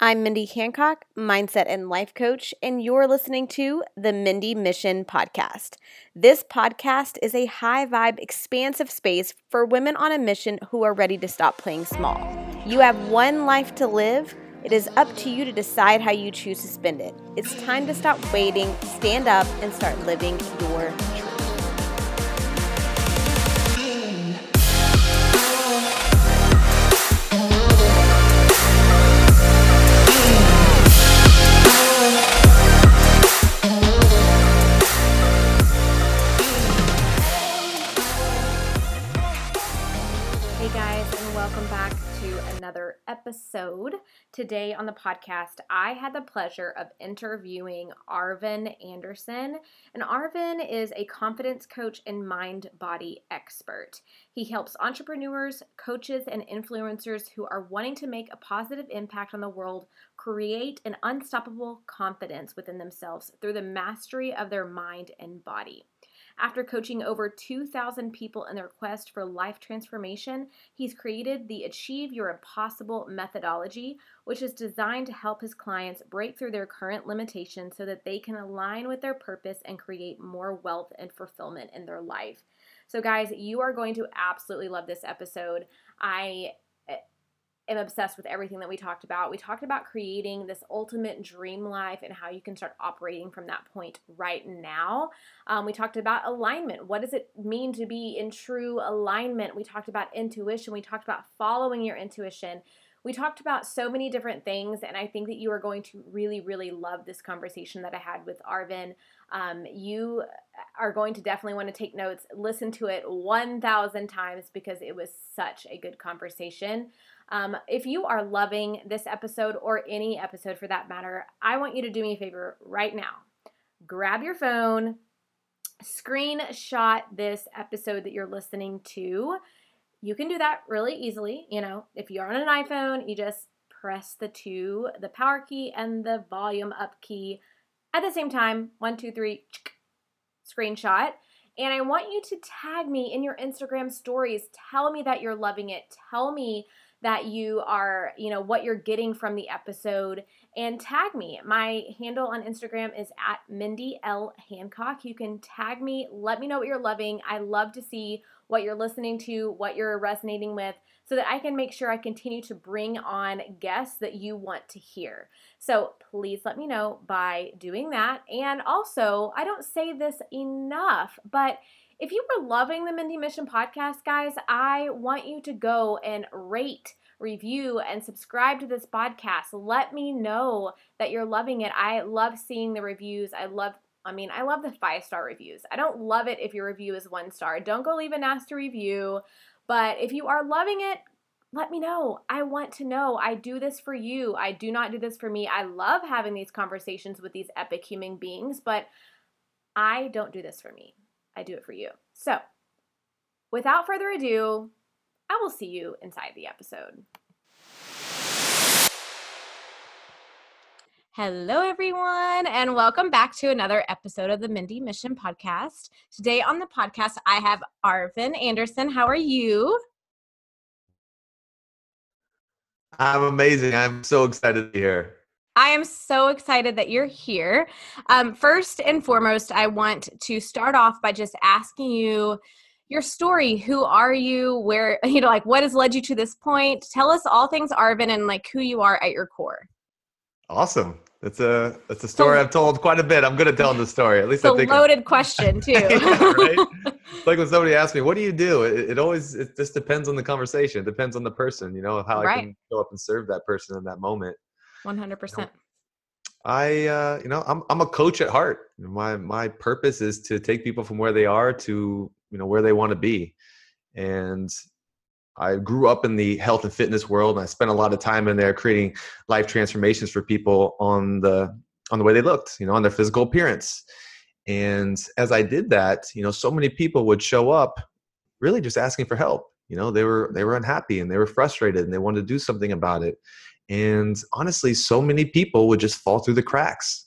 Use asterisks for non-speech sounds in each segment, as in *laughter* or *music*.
I'm Mindy Hancock, mindset and life coach, and you're listening to the Mindy Mission Podcast. This podcast is a high vibe, expansive space for women on a mission who are ready to stop playing small. You have one life to live. It is up to you to decide how you choose to spend it. It's time to stop waiting, stand up, and start living your truth. Episode. Today on the podcast, I had the pleasure of interviewing Arvin Anderson. And Arvin is a confidence coach and mind body expert. He helps entrepreneurs, coaches, and influencers who are wanting to make a positive impact on the world create an unstoppable confidence within themselves through the mastery of their mind and body. After coaching over 2,000 people in their quest for life transformation, he's created the Achieve Your Impossible methodology, which is designed to help his clients break through their current limitations so that they can align with their purpose and create more wealth and fulfillment in their life. So, guys, you are going to absolutely love this episode. I am obsessed with everything that we talked about. We talked about creating this ultimate dream life and how you can start operating from that point right now. Um, we talked about alignment. What does it mean to be in true alignment? We talked about intuition. We talked about following your intuition. We talked about so many different things, and I think that you are going to really, really love this conversation that I had with Arvin. Um, you are going to definitely want to take notes, listen to it 1,000 times because it was such a good conversation. Um, if you are loving this episode or any episode for that matter, I want you to do me a favor right now. Grab your phone, screenshot this episode that you're listening to. You can do that really easily. You know, if you're on an iPhone, you just press the two, the power key and the volume up key at the same time. One, two, three, screenshot. And I want you to tag me in your Instagram stories. Tell me that you're loving it. Tell me that you are, you know, what you're getting from the episode and tag me. My handle on Instagram is at Mindy L. Hancock. You can tag me, let me know what you're loving. I love to see what you're listening to, what you're resonating with, so that I can make sure I continue to bring on guests that you want to hear. So please let me know by doing that. And also, I don't say this enough, but if you were loving the Mindy Mission podcast, guys, I want you to go and rate, review, and subscribe to this podcast. Let me know that you're loving it. I love seeing the reviews. I love I mean, I love the five star reviews. I don't love it if your review is one star. Don't go leave a nasty review. But if you are loving it, let me know. I want to know. I do this for you. I do not do this for me. I love having these conversations with these epic human beings, but I don't do this for me. I do it for you. So, without further ado, I will see you inside the episode. Hello, everyone, and welcome back to another episode of the Mindy Mission Podcast. Today on the podcast, I have Arvin Anderson. How are you? I'm amazing. I'm so excited to be here. I am so excited that you're here. Um, first and foremost, I want to start off by just asking you your story. Who are you? Where, *laughs* you know, like what has led you to this point? Tell us all things Arvin and like who you are at your core. Awesome. That's a that's a story so, I've told quite a bit. I'm good at telling the story. At least I think. A loaded question *laughs* too. yeah, right? *laughs* like when somebody asks me, "What do you do?" It, it, always it just depends on the conversation. It depends on the person. You know how right. I can show up and serve that person in that moment. One hundred percent. I, uh, you know, I'm I'm a coach at heart. My my purpose is to take people from where they are to you know where they want to be, and I grew up in the health and fitness world, and I spent a lot of time in there creating life transformations for people on the on the way they looked, you know, on their physical appearance. And as I did that, you know, so many people would show up, really just asking for help. You know, they were they were unhappy and they were frustrated and they wanted to do something about it. And honestly, so many people would just fall through the cracks.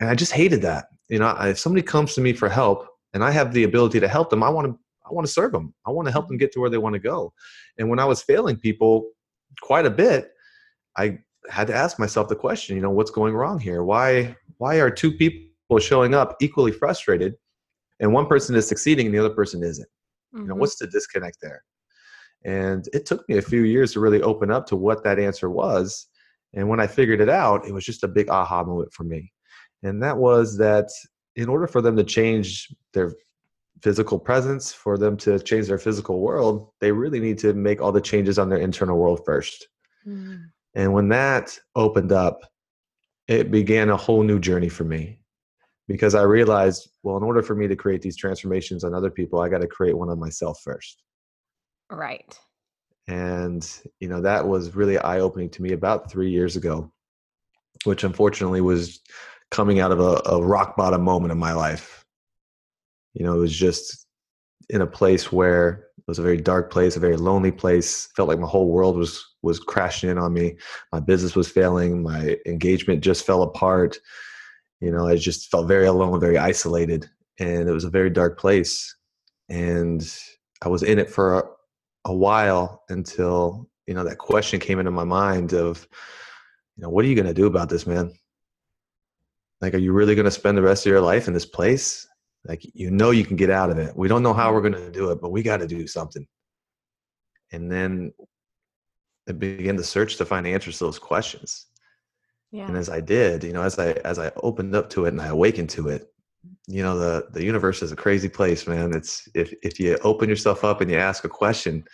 And I just hated that. You know, if somebody comes to me for help and I have the ability to help them, I want to I want to serve them. I want to help them get to where they want to go. And when I was failing people quite a bit, I had to ask myself the question, you know, what's going wrong here? Why why are two people showing up equally frustrated and one person is succeeding and the other person isn't? Mm-hmm. You know, mm-hmm. what's the disconnect there? And it took me a few years to really open up to what that answer was. And when I figured it out, it was just a big aha moment for me. And that was that in order for them to change their physical presence, for them to change their physical world, they really need to make all the changes on their internal world 1st mm-hmm. And when that opened up, it began a whole new journey for me because I realized, well, in order for me to create these transformations on other people, I got to create one on myself first. Right. And, you know, that was really eye opening to me about three years ago, which unfortunately was coming out of a, a rock bottom moment in my life. You know, it was just in a place where it was a very dark place, a very lonely place. Felt like my whole world was was crashing in on me. My business was failing. My engagement just fell apart. You know, I just felt very alone, very isolated, and it was a very dark place. And I was in it for a while until you know that question came into my mind of you know what are you going to do about this man? Like are you really going to spend the rest of your life in this place? Like you know you can get out of it. We don't know how we're going to do it but we got to do something. And then I began to search to find answers to those questions. Yeah. and as i did you know as i as i opened up to it and i awakened to it you know the the universe is a crazy place man. It's if if you open yourself up and you ask a question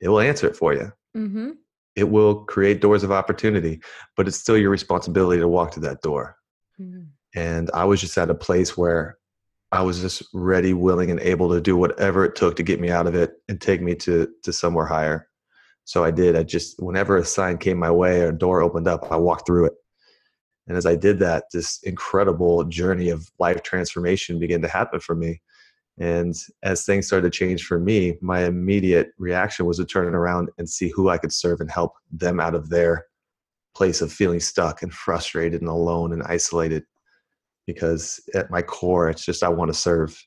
it will answer it for you. Mm-hmm. it will create doors of opportunity but it's still your responsibility to walk to that door. Mm-hmm. and i was just at a place where i was just ready willing and able to do whatever it took to get me out of it and take me to to somewhere higher. So i did. I just whenever a sign came my way or a door opened up i walked through it and as I did that, this incredible journey of life transformation began to happen for me. And as things started to change for me, my immediate reaction was to turn around and see who I could serve and help them out of their place of feeling stuck and frustrated and alone and isolated. Because at my core, it's just I want to serve.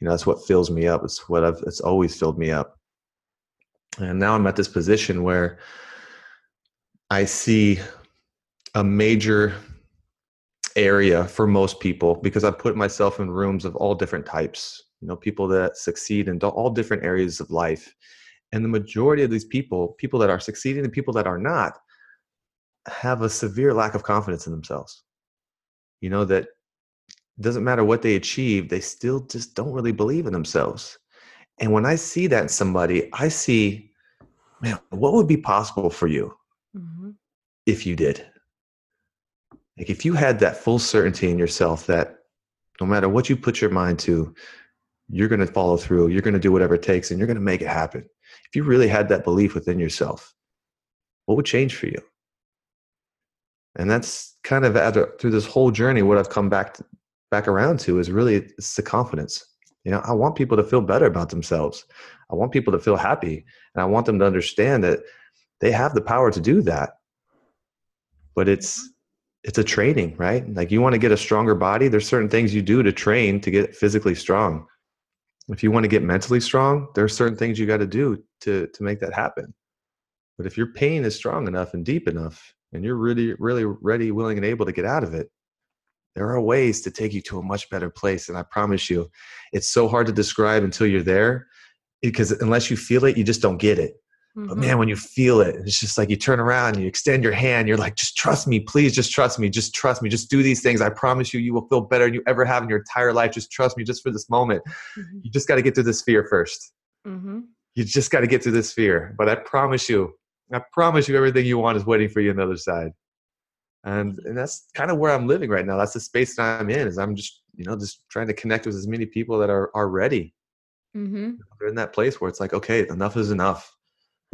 You know, that's what fills me up. It's what I've it's always filled me up. And now I'm at this position where I see a major area for most people because I've put myself in rooms of all different types, you know, people that succeed in all different areas of life. And the majority of these people, people that are succeeding and people that are not, have a severe lack of confidence in themselves. You know, that doesn't matter what they achieve, they still just don't really believe in themselves. And when I see that in somebody, I see, man, what would be possible for you mm-hmm. if you did? Like if you had that full certainty in yourself that no matter what you put your mind to, you're going to follow through, you're going to do whatever it takes, and you're going to make it happen. If you really had that belief within yourself, what would change for you? And that's kind of a, through this whole journey, what I've come back to, back around to is really it's the confidence. You know, I want people to feel better about themselves. I want people to feel happy, and I want them to understand that they have the power to do that. But it's it's a training, right? Like you want to get a stronger body, there's certain things you do to train to get physically strong. If you want to get mentally strong, there are certain things you got to do to to make that happen. But if your pain is strong enough and deep enough and you're really really ready, willing and able to get out of it, there are ways to take you to a much better place and I promise you, it's so hard to describe until you're there because unless you feel it, you just don't get it. Mm-hmm. But man, when you feel it, it's just like you turn around you extend your hand. You're like, just trust me, please, just trust me, just trust me, just do these things. I promise you, you will feel better than you ever have in your entire life. Just trust me, just for this moment. Mm-hmm. You just got to get through this fear 1st mm-hmm. You just got to get through this fear. But I promise you, I promise you, everything you want is waiting for you on the other side. And and that's kind of where I'm living right now. That's the space that I'm in. Is I'm just you know just trying to connect with as many people that are are ready. Mm-hmm. They're in that place where it's like, okay, enough is enough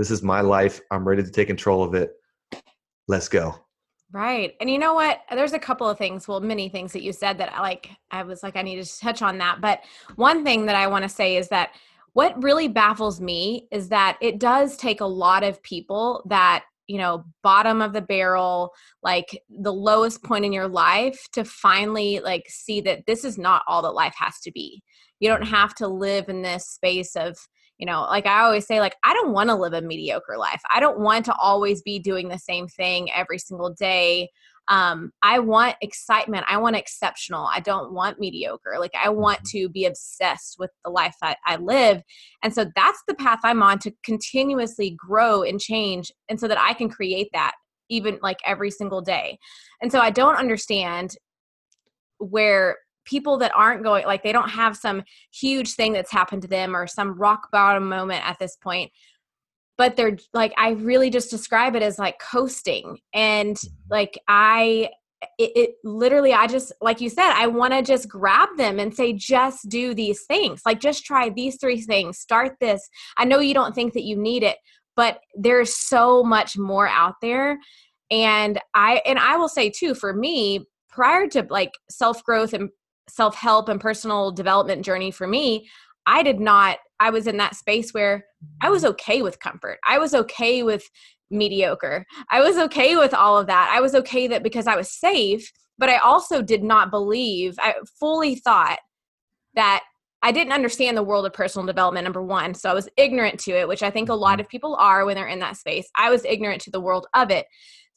this is my life. I'm ready to take control of it. Let's go. Right. And you know what? There's a couple of things, well, many things that you said that I like, I was like, I need to touch on that. But one thing that I want to say is that what really baffles me is that it does take a lot of people that you know bottom of the barrel like the lowest point in your life to finally like see that this is not all that life has to be you don't mm-hmm. have to live in this space of you know like i always say like i don't want to live a mediocre life. I don't want to always be doing the same thing every single day. Um, i want excitement. I want exceptional. I don't want mediocre. Like i want mm-hmm. to be obsessed with the life I, I live. And so that's the path i'm on to continuously grow and change and so that i can create that even like every single day. And so i don't understand where people that aren't going like they don't have some huge thing that's happened to them or some rock bottom moment at this point but they're like i really just describe it as like coasting. And mm-hmm. like i it, it, literally i just like you said i want to just grab them and say just do these things. Like just try these three things. Start this. I know you don't think that you need it but there's so much more out there. And i and i will say too for me prior to like self growth and self help and personal development journey for me, I did not, I was in that space where I was okay with comfort. I was okay with mediocre. I was okay with all of that. I was okay that because I was safe, but I also did not believe, I fully thought that I didn't understand the world of personal development, number one. So I was ignorant to it, which I think a lot mm-hmm. of people are when they're in that space. I was ignorant to the world of it.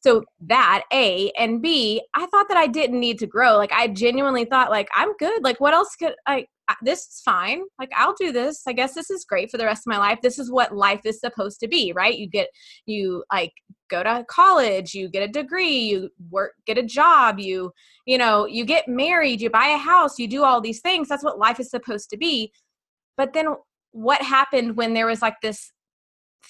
So that A and B, I thought that I didn't need to grow. Like I genuinely thought like I'm good. Like what else could I this is fine. Like I'll do this. I guess this is great for the rest of my life. This is what life is supposed to be, right? You get you like go to college, you get a degree, you work get a job, you you know, you get married, you buy a house, you do all these things. That's what life is supposed to be. But then what happened when there was like this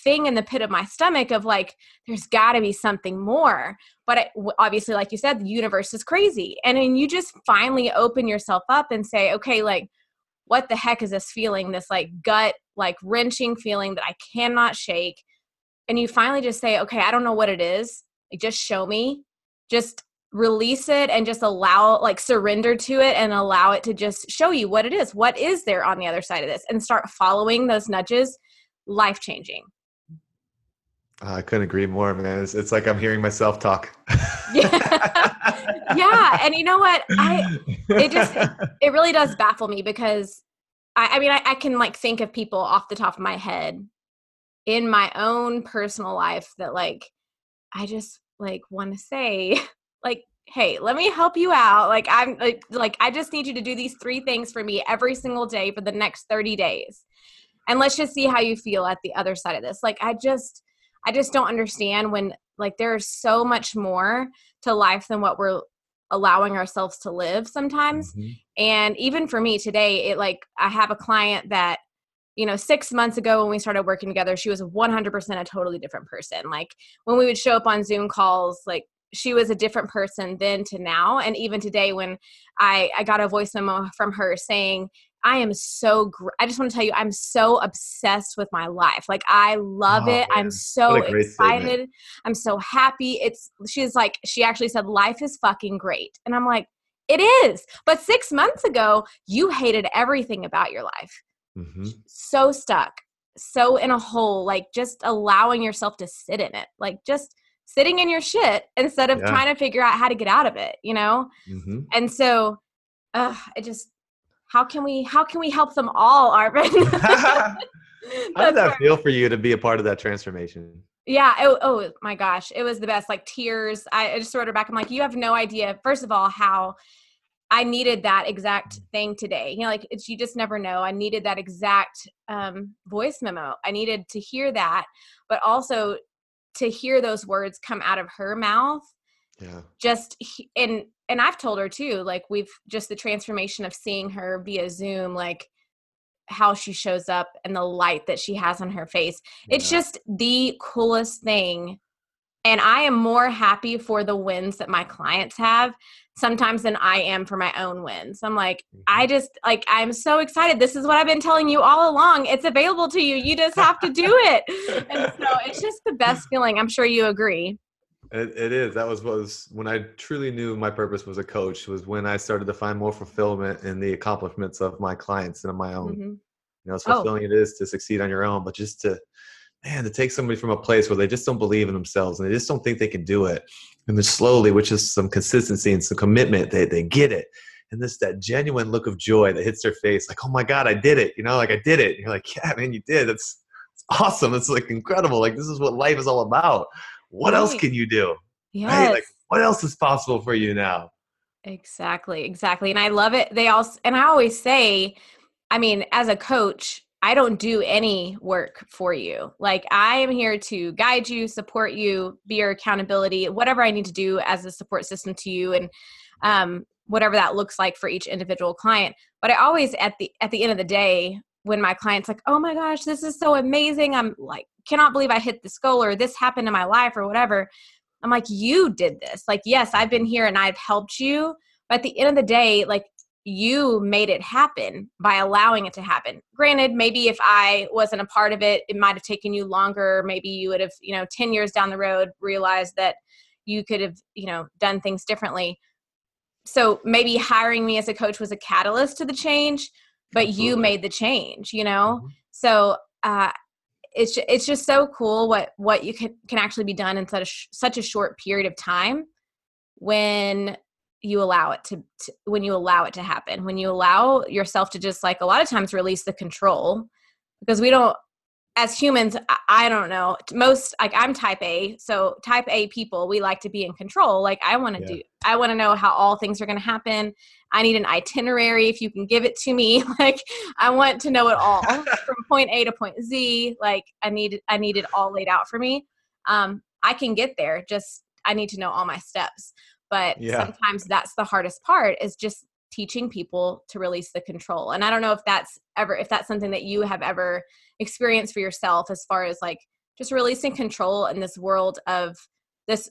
thing in the pit of my stomach of like there's got to be something more. But I, obviously like you said the universe is crazy. And then you just finally open yourself up and say okay like what the heck is this feeling this like gut like wrenching feeling that i cannot shake? And you finally just say okay i don't know what it is. Like just show me. Just release it and just allow like surrender to it and allow it to just show you what it is. What is there on the other side of this? And start following those nudges life changing Uh, I couldn't agree more, man. It's, it's like I'm hearing myself talk. yeah. *laughs* yeah. And you know what? I, it just, it really does baffle me because I, I mean, I, I can like think of people off the top of my head in my own personal life that like, I just like want to say, *laughs* like, hey, let me help you out. Like, I'm like, like, I just need you to do these three things for me every single day for the next 30 days. And let's just see how you feel at the other side of this. Like, I just, I just don't understand when like there's so much more to life than what we're allowing ourselves to live sometimes. Mm-hmm. And even for me today, it like I have a client that you know, six months ago when we started working together, she was 100% a totally different person. Like when we would show up on Zoom calls, like she was a different person then to now. And even today, when I, I got a voice memo from her saying, I am so gr- I just want to tell you I'm so obsessed with my life. Like I love oh, it. Man. I'm so excited. Statement. I'm so happy. It's she's like she actually said life is fucking great. And I'm like it is. But 6 months ago you hated everything about your life. Mm-hmm. So stuck. So in a hole like just allowing yourself to sit in it. Like just sitting in your shit instead of yeah. trying to figure out how to get out of it, you know? Mm-hmm. And so uh, it just how can we how can we help them all arvin *laughs* *laughs* how did that feel for you to be a part of that transformation yeah it, oh my gosh it was the best like tears I, I just wrote her back i'm like you have no idea first of all how I needed that exact thing today. You know, like it's you just never know. I needed that exact um, voice memo. I needed to hear that, but also to hear those words come out of her mouth. Yeah. Just and and I've told her too, like we've just the transformation of seeing her via Zoom, like how she shows up and the light that she has on her face. Yeah. It's just the coolest thing. And I am more happy for the wins that my clients have sometimes than I am for my own wins. I'm like, mm-hmm. I just like I'm so excited. This is what I've been telling you all along. It's available to you. You just have to do it. and so it's just the best *laughs* feeling. I'm sure you agree. It, it is. That was was when I truly knew my purpose was a coach. Was when I started to find more fulfillment in the accomplishments of my clients and of my own. Mm-hmm. You know, as oh. fulfilling oh. it is to succeed on your own, but just to man to take somebody from a place where they just don't believe in themselves and they just don't think they can do it, and then slowly, which is some consistency and some commitment, they they get it, and this that genuine look of joy that hits their face like oh my god i did it you know like i did it and you're like yeah man you did it's, it's awesome it's like incredible like this is what life is all about what right. else can you do yes. Right? like what else is possible for you now exactly exactly and i love it they also and i always say i mean as a coach I don't do any work for you. Like I am here to guide you, support you, be your accountability, whatever I need to do as a support system to you and um, whatever that looks like for each individual client. But I always at the at the end of the day when my clients like, "Oh my gosh, this is so amazing. I'm like cannot believe I hit this goal or this happened in my life or whatever." I'm like, "You did this." Like, "Yes, I've been here and I've helped you." But at the end of the day, like you made it happen by allowing it to happen. Granted, maybe if I wasn't a part of it, it might have taken you longer. Maybe you would have, you know, 10 years down the road realized that you could have, you know, done things differently. So maybe hiring me as a coach was a catalyst to the change, but you made the change, you know? Mm-hmm. So, uh, it's it's just so cool what what you can can actually be done in such a, such a short period of time when you allow it to, to, when you allow it to happen when you allow yourself to just like a lot of times release the control because we don't as humans I, don't know. Most like i'm type a so type a people we like to be in control. Like i want to yeah. do i want to know how all things are going to happen. I need an itinerary if you can give it to me. *laughs* Like i want to know it all *laughs* from point a to point z. Like i need i need it all laid out for me. Um i can get there just i need to know all my steps. But yeah. sometimes that's the hardest part is just teaching people to release the control and i don't know if that's ever if that's something that you have ever experienced for yourself as far as like just releasing control in this world of this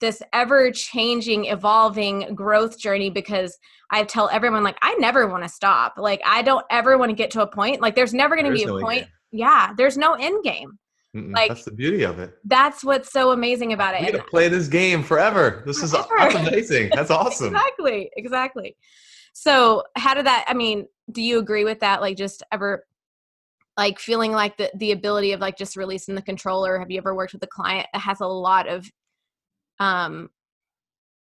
this ever changing evolving growth journey because i tell everyone like i never want to stop like i don't ever want to get to a point like there's never going to be a no point yeah there's no end game Mm-mm, like that's the beauty of it. That's what's so amazing about it. We're gonna play this game forever. This forever. is that's amazing. That's *laughs* awesome. exactly, exactly. So, how did that? I mean, do you agree with that? Like, just ever, like, feeling like the the ability of like just releasing the controller. Have you ever worked with a client that has a lot of, um,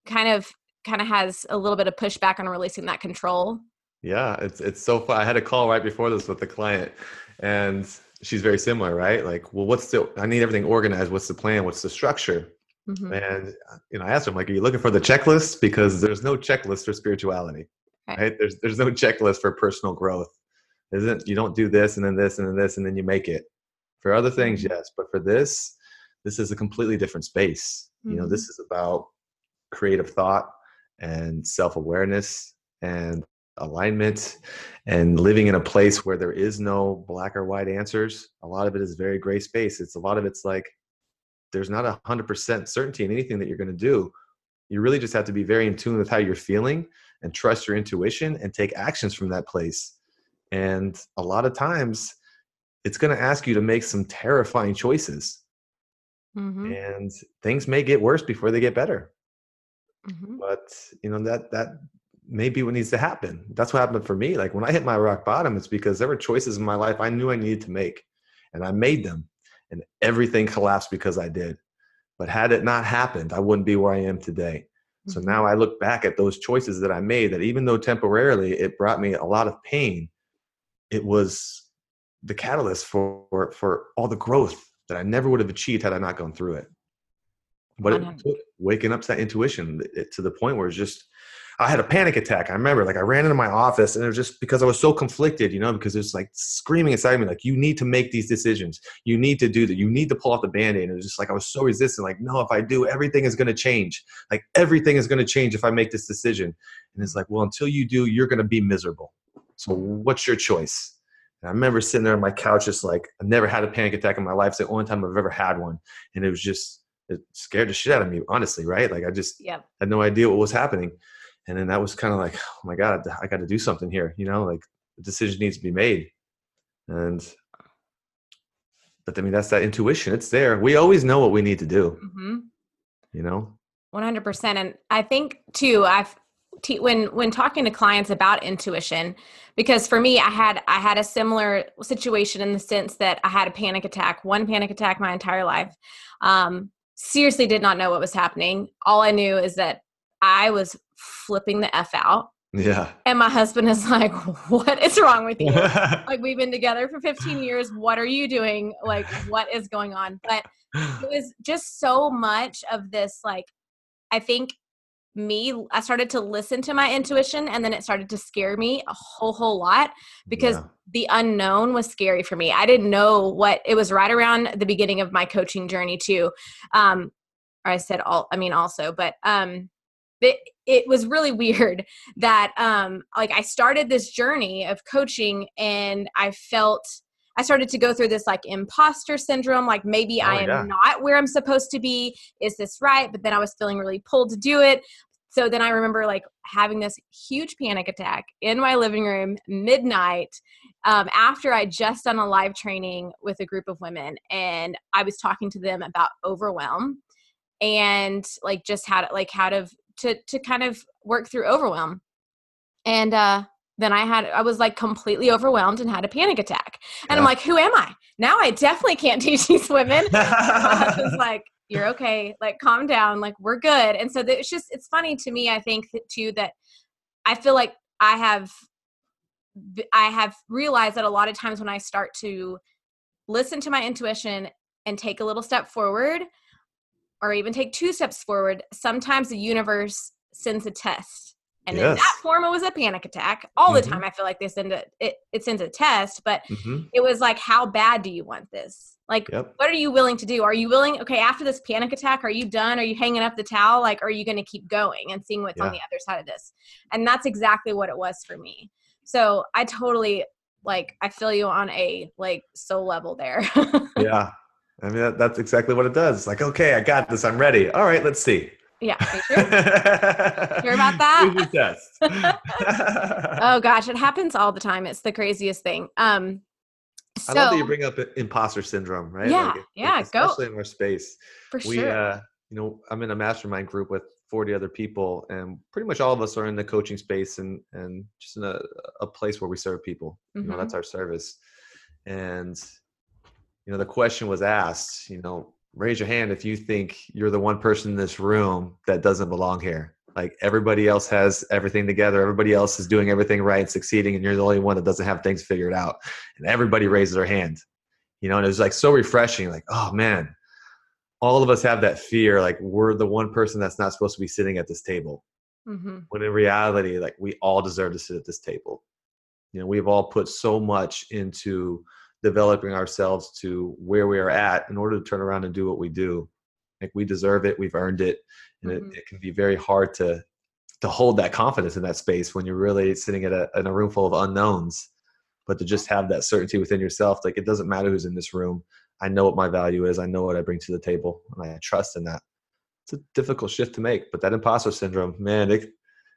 kind of kind of has a little bit of pushback on releasing that control? Yeah, it's it's so fun. I had a call right before this with the client, and she's very similar, right? Like, well, what's the? I need everything organized. What's the plan? What's the structure? Mm-hmm. And you know, I asked him like, "Are you looking for the checklist? Because there's no checklist for spirituality, right? right? There's there's no checklist for personal growth. Isn't you don't do this and then this and then this and then you make it. For other things, mm-hmm. yes, but for this, this is a completely different space. Mm-hmm. You know, this mm-hmm. is about creative thought and self awareness and alignment and living in a place where there is no black or white answers a lot of it is very gray space it's a lot of it's like there's not a hundred percent certainty in anything that you're going to do you really just have to be very in tune with how you're feeling and trust your intuition and take actions from that place and a lot of times it's going to ask you to make some terrifying choices mm-hmm. and things may get worse before they get better mm-hmm. but you know that that may be what needs to happen. That's what happened for me. Like when I hit my rock bottom, it's because there were choices in my life I knew I needed to make, and I made them, and everything collapsed because I did. But had it not happened, I wouldn't be where I am today. So mm-hmm. now I look back at those choices that I made that even though temporarily it brought me a lot of pain, it was the catalyst for for all the growth that I never would have achieved had I not gone through it. But it took waking up to that intuition to the point where it's just I had a panic attack. I remember, like, I ran into my office, and it was just because I was so conflicted, you know, because it's like screaming inside me, like, you need to make these decisions. You need to do that. You need to pull off the band aid. And it was just like, I was so resistant, like, no, if I do, everything is going to change. Like, everything is going to change if I make this decision. And it's like, well, until you do, you're going to be miserable. So, what's your choice? And I remember sitting there on my couch, just like, I never had a panic attack in my life. It's the only time I've ever had one. And it was just, it scared the shit out of me, honestly, right? Like, I just yep. had no idea what was happening and then that was kind of like oh my god i got to do something here you know like the decision needs to be made. And but i mean that's that intuition it's there. We always know what we need to do mm-hmm. you know? 100% and i think too i've when when talking to clients about intuition because for me i had i had a similar situation in the sense that i had a panic attack one panic attack my entire life. Um seriously did not know what was happening. All i knew is that i was flipping the F out Yeah. And my husband is *laughs* like, What is wrong with you? *laughs* like, we've been together for 15 years. What are you doing? Like, what is going on? But it was just so much of this, like, I think me i started to listen to my intuition and then it started to scare me a whole whole lot because yeah. the unknown was scary for me i didn't know what it was right around the beginning of my coaching journey too um or i said all i mean also but um it, it was really weird *laughs* that um like i started this journey of coaching and i felt I started to go through this like imposter syndrome, like maybe oh, I am yeah. not where I'm supposed to be. Is this right? But then I was feeling really pulled to do it. So then I remember like having this huge panic attack in my living room midnight um, after I just done a live training with a group of women, and I was talking to them about overwhelm and like just how to like how to to to kind of work through overwhelm. And uh then I had I was like completely overwhelmed and had a panic attack. And yeah. I'm like, who am I? Now I definitely can't *laughs* teach these women. *laughs* my husband's like, you're okay. Like calm down. Like we're good. And so it's just it's funny to me. I think that too that I feel like I have I have realized that a lot of times when I start to listen to my intuition and take a little step forward or even take two steps forward, sometimes the universe sends a test and yes. in that form it was a panic attack all mm-hmm. the time i feel like they send a it, it sends a test but mm-hmm. it was like how bad do you want this like yep. what are you willing to do are you willing okay after this panic attack are you done are you hanging up the towel like are you going to keep going and seeing what's yeah. on the other side of this and that's exactly what it was for me so i totally like i feel you on a like soul level there *laughs* yeah i mean that, that's exactly what it does It's like okay i got this i'm ready all right let's see yeah, sure. *laughs* Hear about that? *laughs* *laughs* oh gosh, it happens all the time. It's the craziest thing. Um, so, I love that you bring up imposter syndrome, right? Yeah, like, yeah, especially go. in our space. For we, sure. Uh, you know, I'm in a mastermind group with 40 other people, and pretty much all of us are in the coaching space and and just in a, a place where we serve people. Mm-hmm. You know, that's mm-hmm. our service. And you know, the question was asked, you know, raise your hand if you think you're the one person in this room that doesn't belong here. Like everybody else has everything together, everybody else is doing everything right, succeeding, and you're the only one that doesn't have things figured out. And everybody raises their hand. You know, and it was like so refreshing, like, oh man, all of us have that fear, like we're the one person that's not supposed to be sitting at this table. Mm-hmm. When in reality, like we all deserve to sit at this table. You know, we've all put so much into developing ourselves to where we are at in order to turn around and do what we do. Like we deserve it, we've earned it, and mm-hmm. it, it, can be very hard to to hold that confidence in that space when you're really sitting at a, in a room full of unknowns. But to just have that certainty within yourself, like it doesn't matter who's in this room. I know what my value is. I know what I bring to the table, and I trust in that. It's a difficult shift to make, but that imposter syndrome, man, it,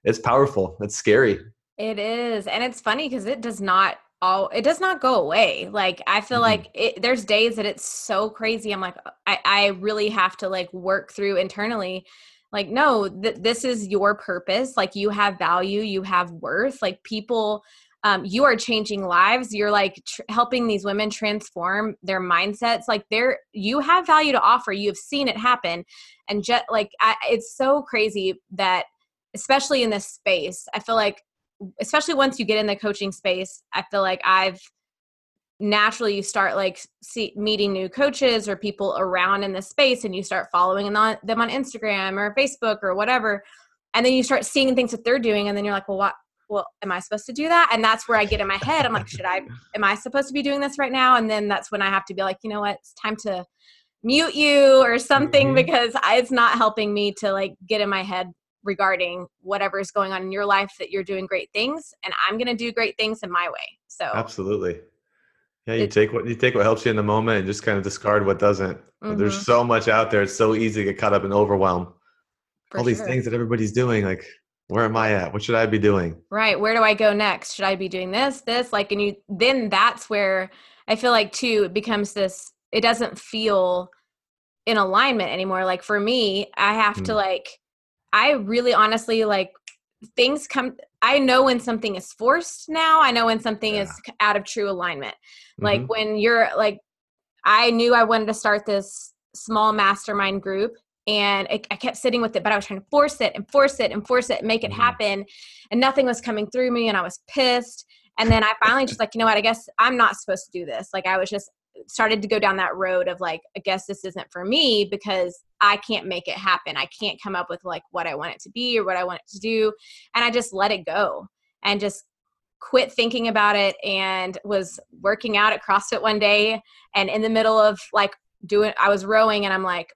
it's powerful. It's scary. It is, and it's funny because it does not all it does not go away like i feel mm-hmm. like it, there's days that it's so crazy i'm like i i really have to like work through internally like no th- this is your purpose like you have value you have worth like people um, you are changing lives you're like tr- helping these women transform their mindsets like they're you have value to offer you have seen it happen and just like I, it's so crazy that especially in this space i feel like especially once you get in the coaching space, I feel like I've naturally you start like see, meeting new coaches or people around in the space and you start following them on, Instagram or Facebook or whatever and then you start seeing things that they're doing and then you're like well what well am I supposed to do that? And that's where I get in my head. I'm like should I am I supposed to be doing this right now? And then that's when I have to be like you know what? It's time to mute you or something mm-hmm. because it's not helping me to like get in my head regarding whatever is going on in your life that you're doing great things and i'm going to do great things in my way so absolutely. Yeah you take what you take what helps you in the moment and just kind of discard what doesn't mm-hmm. there's so much out there it's so easy to get caught up in overwhelm. For all these things that everybody's doing like where am i at? What should i be doing? Right where do i go next? Should i be doing this this? Like and you then that's where i feel like too it becomes this it doesn't feel in alignment anymore like for me i have mm. to like I really honestly like things come I know when something is forced now. I know when something yeah. is out of true alignment. Mm-hmm. Like when you're like I knew I wanted to start this small mastermind group and I, I kept sitting with it but i was trying to force it and force it and force it and make it Mhm. happen and nothing was coming through me and i was pissed and then i finally just like you know what i guess i'm not supposed to do this like i was just started to go down that road of like i guess this isn't for me because i can't make it happen. I can't come up with like what i want it to be or what i want it to do. And i just let it go and just quit thinking about it and was working out at CrossFit one day and in the middle of like doing I was rowing and I'm like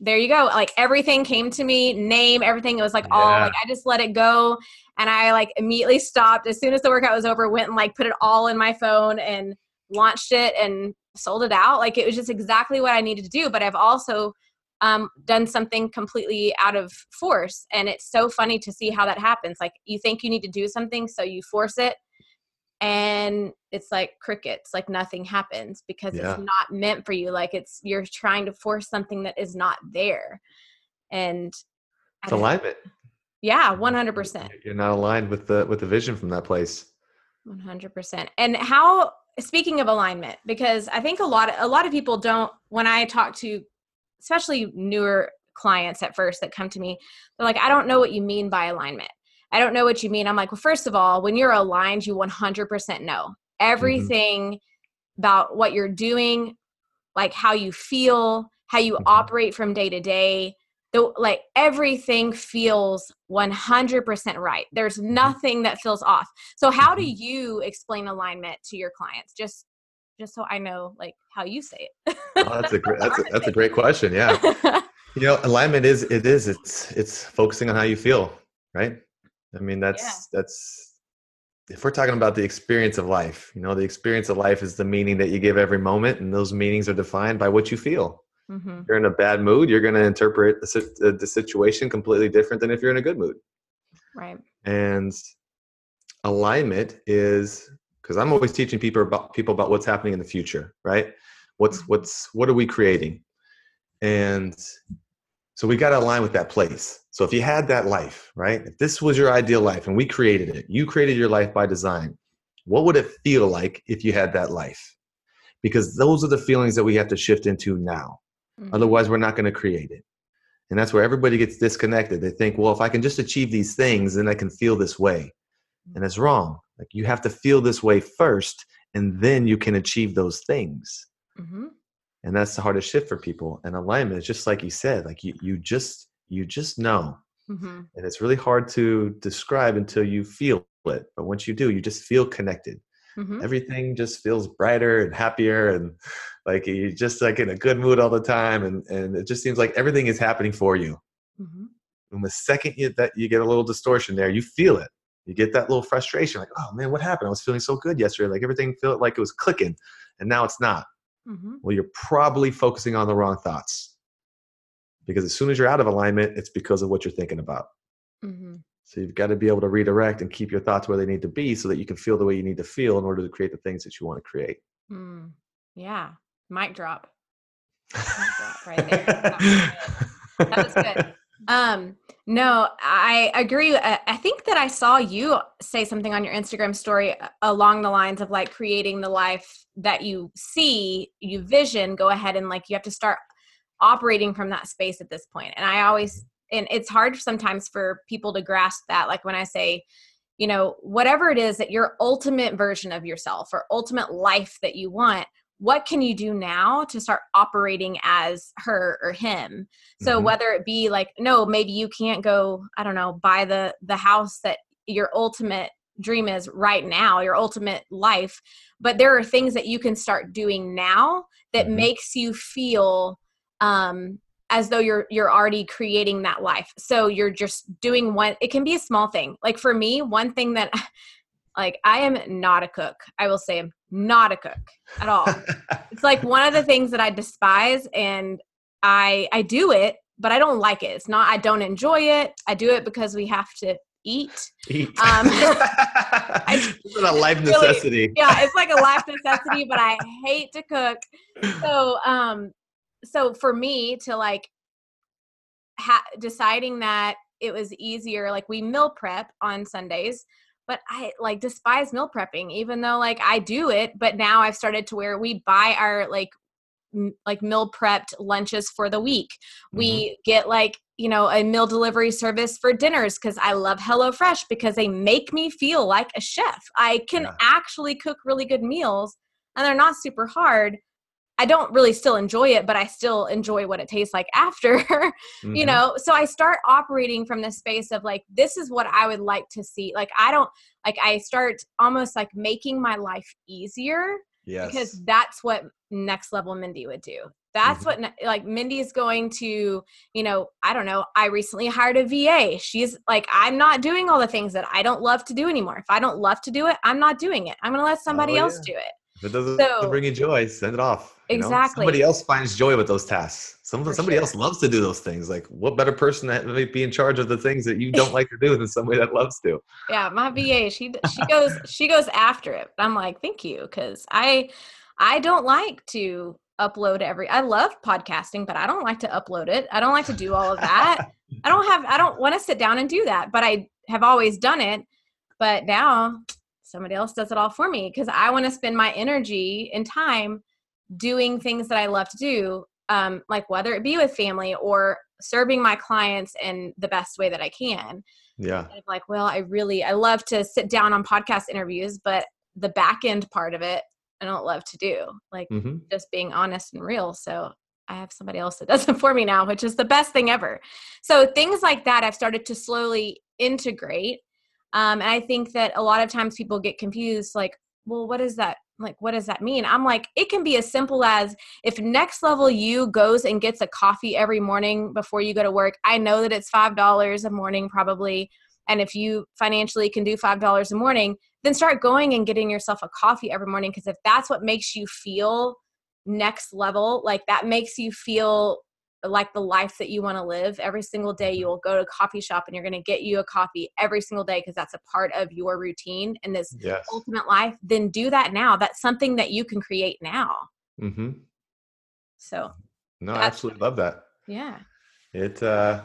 there you go. Like everything came to me name everything. It was like all like I just let it go and I like immediately stopped. As soon as the workout was over went and like put it all in my phone and launched it and sold it out like it was just exactly what I needed to do but I've also um, done something completely out of force. And it's so funny to see how that happens. Like you think you need to do something, so you force it, and it's like crickets, like nothing happens because Yeah. it's not meant for you. Like it's you're trying to force something that is not there. And It's alignment. yeah, one hundred percent. You're not aligned with the with the vision from that place. 100% and how speaking of alignment because i think a lot of, a lot of people don't when i talk to especially newer clients at first that come to me they're like i don't know what you mean by alignment. I don't know what you mean. I'm like well first of all when you're aligned you 100% know everything about what you're doing like how you feel how you Mhm. operate from day to day the like everything feels 100% right there's nothing that feels off so how do Mhm. you explain alignment to your clients just just so i know like how you say it Oh, that's a great *laughs* that's a, that's a great question. Yeah. You know, alignment is it is it's it's focusing on how you feel, right? I mean, that's that's if we're talking about the experience of life, you know, the experience of life is the meaning that you give every moment, and those meanings are defined by what you feel. Hmm you're in a bad mood, you're going to interpret the, the, the situation completely different than if you're in a good mood. right And alignment is because I'm always teaching people about people about what's happening in the future, right? What's Mhm. what's what are we creating? And so we got to align with that place. So if you had that life, right? If this was your ideal life and we created it, you created your life by design. What would it feel like if you had that life? Because those are the feelings that we have to shift into now. Mhm. Otherwise, we're not going to create it. And that's where everybody gets disconnected. They think, well, if I can just achieve these things, then I can feel this way. And it's wrong. Like you have to feel this way first, and then you can achieve those things. Mhm. And that's the hardest shift for people. And alignment is just like you said, like you, you just you just know. Mhm. And it's really hard to describe until you feel it. But once you do, you just feel connected. Mhm. Everything just feels brighter and happier and like you're just like in a good mood all the time. And, and it just seems like everything is happening for you. Mhm. And the second you, that you get a little distortion there, you feel it. You get that little frustration, like, oh man, what happened? I was feeling so good yesterday. Like everything felt like it was clicking, and now it's not. Mhm. Well, you're probably focusing on the wrong thoughts. Because as soon as you're out of alignment, it's because of what you're thinking about. Mhm. So you've got to be able to redirect and keep your thoughts where they need to be so that you can feel the way you need to feel in order to create the things that you want to create. Mm. yeah mic drop Mic drop *laughs* right there That was good. That was good. Um, no, I agree. I I think that I saw you say something on your Instagram story uh, along the lines of like creating the life that you see, you vision, go ahead and like you have to start operating from that space at this point. And I always, and it's hard sometimes for people to grasp that. Like when I say, you know, whatever it is that your ultimate version of yourself or ultimate life that you want, what can you do now to start operating as her or him? So Mhm. whether it be like, no, maybe you can't go, I don't know, buy the the house that your ultimate dream is right now, your ultimate life, but there are things that you can start doing now that Mhm. makes you feel um as though you're you're already creating that life. So you're just doing one it can be a small thing. Like for me, one thing that *laughs* like I am not a cook. I will say I'm not a cook at all *laughs* it's like one of the things that I despise and I I do it, but I don't like it. It's not I don't enjoy it. I do it because we have to eat. Eat. Um, *laughs* it's a life really- necessity. Yeah, it's like a life necessity, but I hate to cook. So um so for me to like ha- deciding that it was easier like we meal prep on Sundays but I like despise meal prepping even though like I do it but now I've started to where we buy our like m- like meal prepped lunches for the week. Mm-hmm. We get like you know a meal delivery service for dinners because I love HelloFresh because they make me feel like a chef. I can Yeah. actually cook really good meals and they're not super hard. I don't really still enjoy it, but I still enjoy what it tastes like after. *laughs* you Mhm. know so i start operating from the space of like this is what i would like to see like i don't like i start almost like making my life easier yes. because that's what next level mindy would do that's Mhm. what like Mindy's going to you know i don't know i recently hired a va she's like i'm not doing all the things that i don't love to do anymore if i don't love to do it i'm not doing it i'm going to let somebody Oh, else yeah. do it if it doesn't so- bring you joy, send it off. you know? Exactly. Somebody else finds joy with those tasks. Some, For somebody else loves to do those things. Like, what better person to be in charge of the things that you don't *laughs* like to do than somebody that loves to? yeah my *laughs* va she she goes she goes after it i'm like thank you because i i don't like to upload every i love podcasting but i don't like to upload it i don't like to do all of that i don't have i don't want to sit down and do that but i have always done it but now somebody else does it all for me because i want to spend my energy and time doing things that i love to do um, like whether it be with family or serving my clients in the best way that i can Yeah. Like, well, I really I love to sit down on podcast interviews, but the back end part of it, I don't love to do. Like hmm just being honest and real. So I have somebody else that does it for me now, which is the best thing ever. So things like that I've started to slowly integrate. Um, and I think that a lot of times people get confused, like, well, what is that? Like, what does that mean? I'm like, it can be as simple as if next level you goes and gets a coffee every morning before you go to work. I know that it's five dollars a morning probably. And if you financially can do five dollars a morning, then start going and getting yourself a coffee every morning. Because if that's what makes you feel next level, like that makes you feel like the life that you want to live every single day you will go to a coffee shop and you're going to get you a coffee every single day because that's a part of your routine and this Yes. ultimate life then do that now that's something that you can create now hmm so No, I absolutely love that. yeah It uh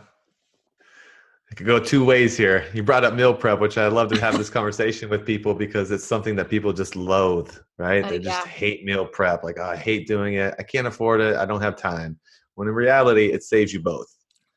it could go two ways here. You brought up meal prep, which I love to have this *laughs* conversation with people because it's something that people just loathe, right? Uh, they just hate meal prep. Like, oh, I hate doing it. I can't afford it. I don't have time. When in reality, it saves you both.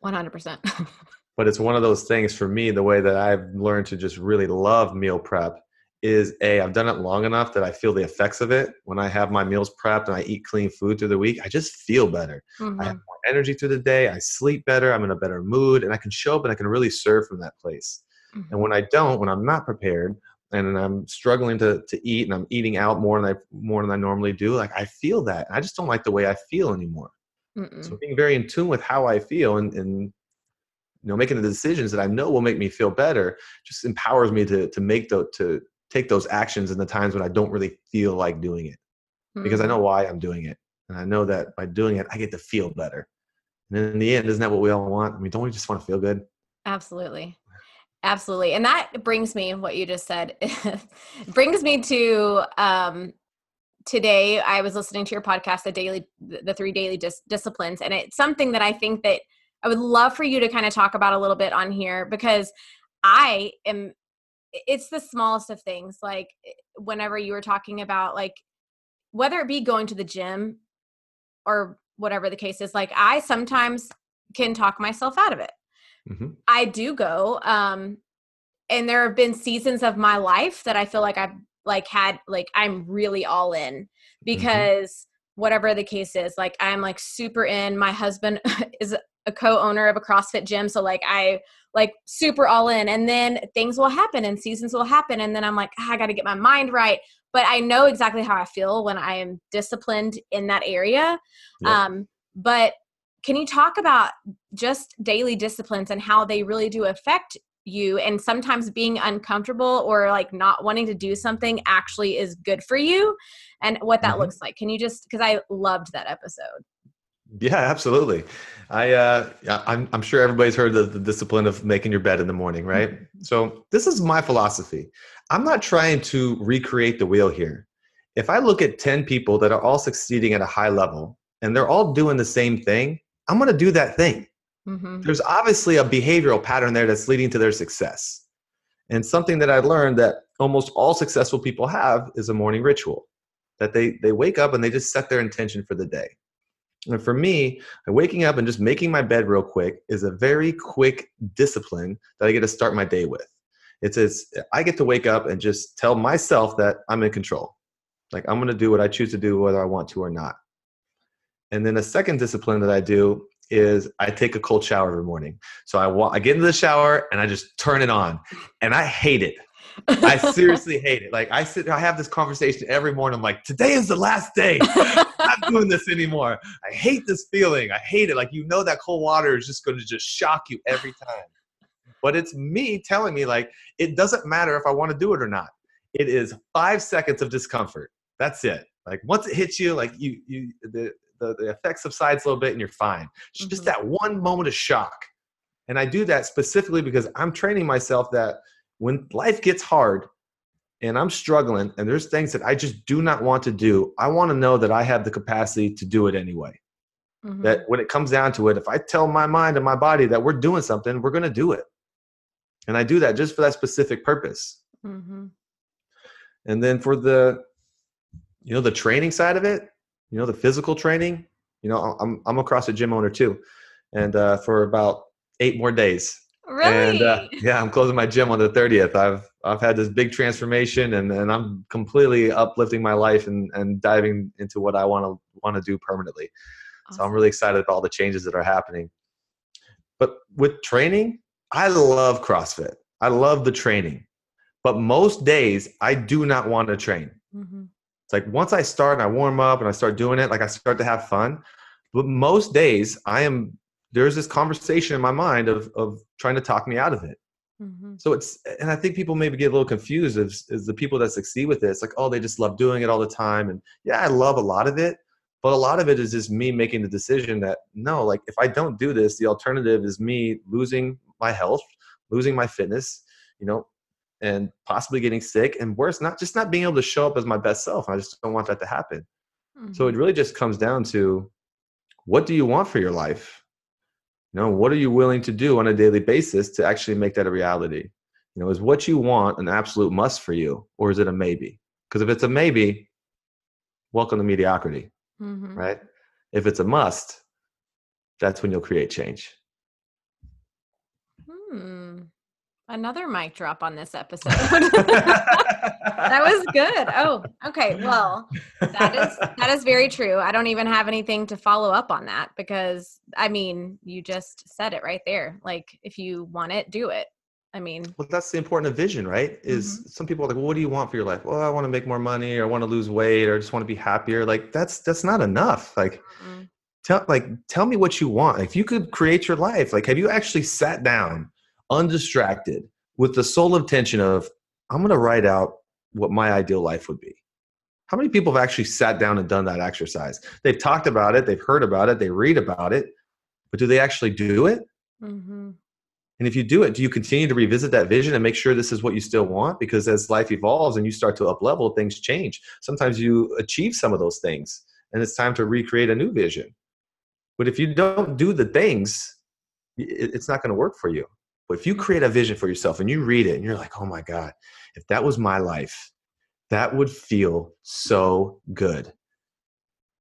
100% *laughs* But it's one of those things for me, the way that I've learned to just really love meal prep is A, I've done it long enough that I feel the effects of it. When I have my meals prepped and I eat clean food through the week, I just feel better. I Mhm. have more energy through the day. I sleep better. I'm in a better mood, and I can show up and I can really serve from that place. Mhm. And when I don't, when I'm not prepared, and I'm struggling to to eat, and I'm eating out more than I more than I normally do, like I feel that. I just don't like the way I feel anymore. Mm-mm. So being very in tune with how I feel and, and you know making the decisions that I know will make me feel better just empowers me to to make the to take those actions in the times when I don't really feel like doing it because I know why I'm doing it. And I know that by doing it, I get to feel better. And in the end, isn't that what we all want? I mean, don't we just want to feel good? Absolutely. Absolutely. And that brings me what you just said *laughs* brings me to um today I was listening to your podcast the daily the three daily dis- disciplines and it's something that I think that I would love for you to kind of talk about a little bit on here because I am it's the smallest of things like whenever you were talking about like whether it be going to the gym or whatever the case is like I sometimes can talk myself out of it hmm I do go. Um, and there have been seasons of my life that I feel like I've like had like I'm really all in because whatever the case is, like I'm like super in. My husband *laughs* is a co-owner of a CrossFit gym, so like I like super all in. And then things will happen and seasons will happen, and then I'm like, "Ah, I got to get my mind right. But I know exactly how I feel when I am disciplined in that area. Yep. Um, but can you talk about just daily disciplines and how they really do affect you and sometimes being uncomfortable or like not wanting to do something actually is good for you and what that Mhm. looks like can you just because i loved that episode Yeah, absolutely. I, uh, I'm, I'm sure everybody's heard the, the discipline of making your bed in the morning, right? So this is my philosophy. I'm not trying to recreate the wheel here. If I look at 10 people that are all succeeding at a high level and they're all doing the same thing, I'm going to do that thing. Mm-hmm. there's obviously a behavioral pattern there that's leading to their success. And something that I learned that almost all successful people have is a morning ritual that they they wake up and they just set their intention for the day. And for me, waking up and just making my bed real quick is a very quick discipline that I get to start my day with. It's, it's I get to wake up and just tell myself that I'm in control. Like I'm going to do what I choose to do, whether I want to or not. And then a second discipline that I do is I take a cold shower every morning. So I, wa- I get into the shower and I just turn it on, and I hate it. I seriously *laughs* hate it. Like I sit, I have this conversation every morning. I'm like, today is the last day. *laughs* I'm not doing this anymore. I hate this feeling. I hate it. Like you know that cold water is just going to just shock you every time. But it's me telling me like it doesn't matter if I want to do it or not. It is five seconds of discomfort. That's it. Like once it hits you, like you you the the, the effect subsides a little bit and you're fine. It's mm-hmm. just that one moment of shock. And I do that specifically because I'm training myself that when life gets hard and I'm struggling and there's things that I just do not want to do, I want to know that I have the capacity to do it anyway. Mm-hmm. That when it comes down to it, if I tell my mind and my body that we're doing something, we're going to do it. And I do that just for that specific purpose. Mm-hmm. And then for the, you know, the training side of it, you know, the physical training, you know, I'm, I'm across a CrossFit gym owner too. And uh, for about eight more days, Really? And uh, yeah, I'm closing my gym on the 30th. I've I've had this big transformation, and, and I'm completely uplifting my life and, and diving into what I want to want to do permanently. Awesome. So I'm really excited about all the changes that are happening. But with training, I love CrossFit. I love the training, but most days I do not want to train. Mm-hmm. It's like once I start and I warm up and I start doing it, like I start to have fun. But most days I am there's this conversation in my mind of of trying to talk me out of it. Mm-hmm. So it's and I think people maybe get a little confused as, as the people that succeed with it. It's like, oh, they just love doing it all the time. And yeah, I love a lot of it, but a lot of it is just me making the decision that no, like if I don't do this, the alternative is me losing my health, losing my fitness, you know, and possibly getting sick. And worse, not just not being able to show up as my best self. I just don't want that to happen. Mm-hmm. So it really just comes down to what do you want for your life? You know, what are you willing to do on a daily basis to actually make that a reality? You know, is what you want an absolute must for you, or is it a maybe? Because if it's a maybe, welcome to mediocrity, mm-hmm. right? If it's a must, that's when you'll create change. Another mic drop on this *laughs* episode. *laughs* that was good. Oh, okay. Well, that is that is very true. I don't even have anything to follow up on that because I mean, you just said it right there. Like if you want it, do it. I mean, well, that's the important of vision, right? Is mm-hmm. some people are like, well, what do you want for your life? Well, I want to make more money, or I want to lose weight, or I just want to be happier. Like that's that's not enough. Like, mm-hmm. tell like tell me what you want. If you could create your life, like, have you actually sat down undistracted with the sole intention of i'm going to write out what my ideal life would be. How many people have actually sat down and done that exercise? They've talked about it they've heard about it they read about it but do they actually do it? Mm-hmm. and if you do it do you continue to revisit that vision and make sure this is what you still want? Because as life evolves and you start to up level things change. Sometimes you achieve some of those things and it's time to recreate a new vision. But if you don't do the things it's not going to work for you but if you create a vision for yourself and you read it and you're like, oh my God, if that was my life, that would feel so good.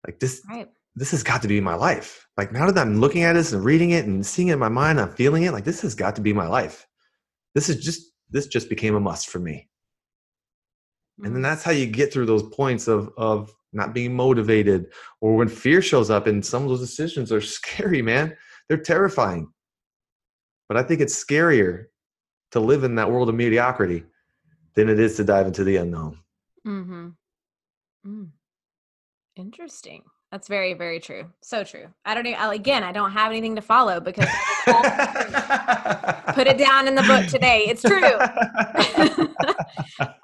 Like this, right. this has got to be my life. Like now that I'm looking at this and reading it and seeing it in my mind, I'm feeling it. Like this has got to be my life. This is just this just became a must for me. And then mm. that's how you get through those points of of not being motivated or when fear shows up and some of those decisions are *laughs* scary, man. They're terrifying. But I think it's scarier to live in that world of mediocrity than it is to dive into the unknown. Mm-hmm. Mm. Interesting. That's very, very true. So true. I don't even, again, I don't have anything to follow because *laughs* put it down in the book today. It's true. *laughs*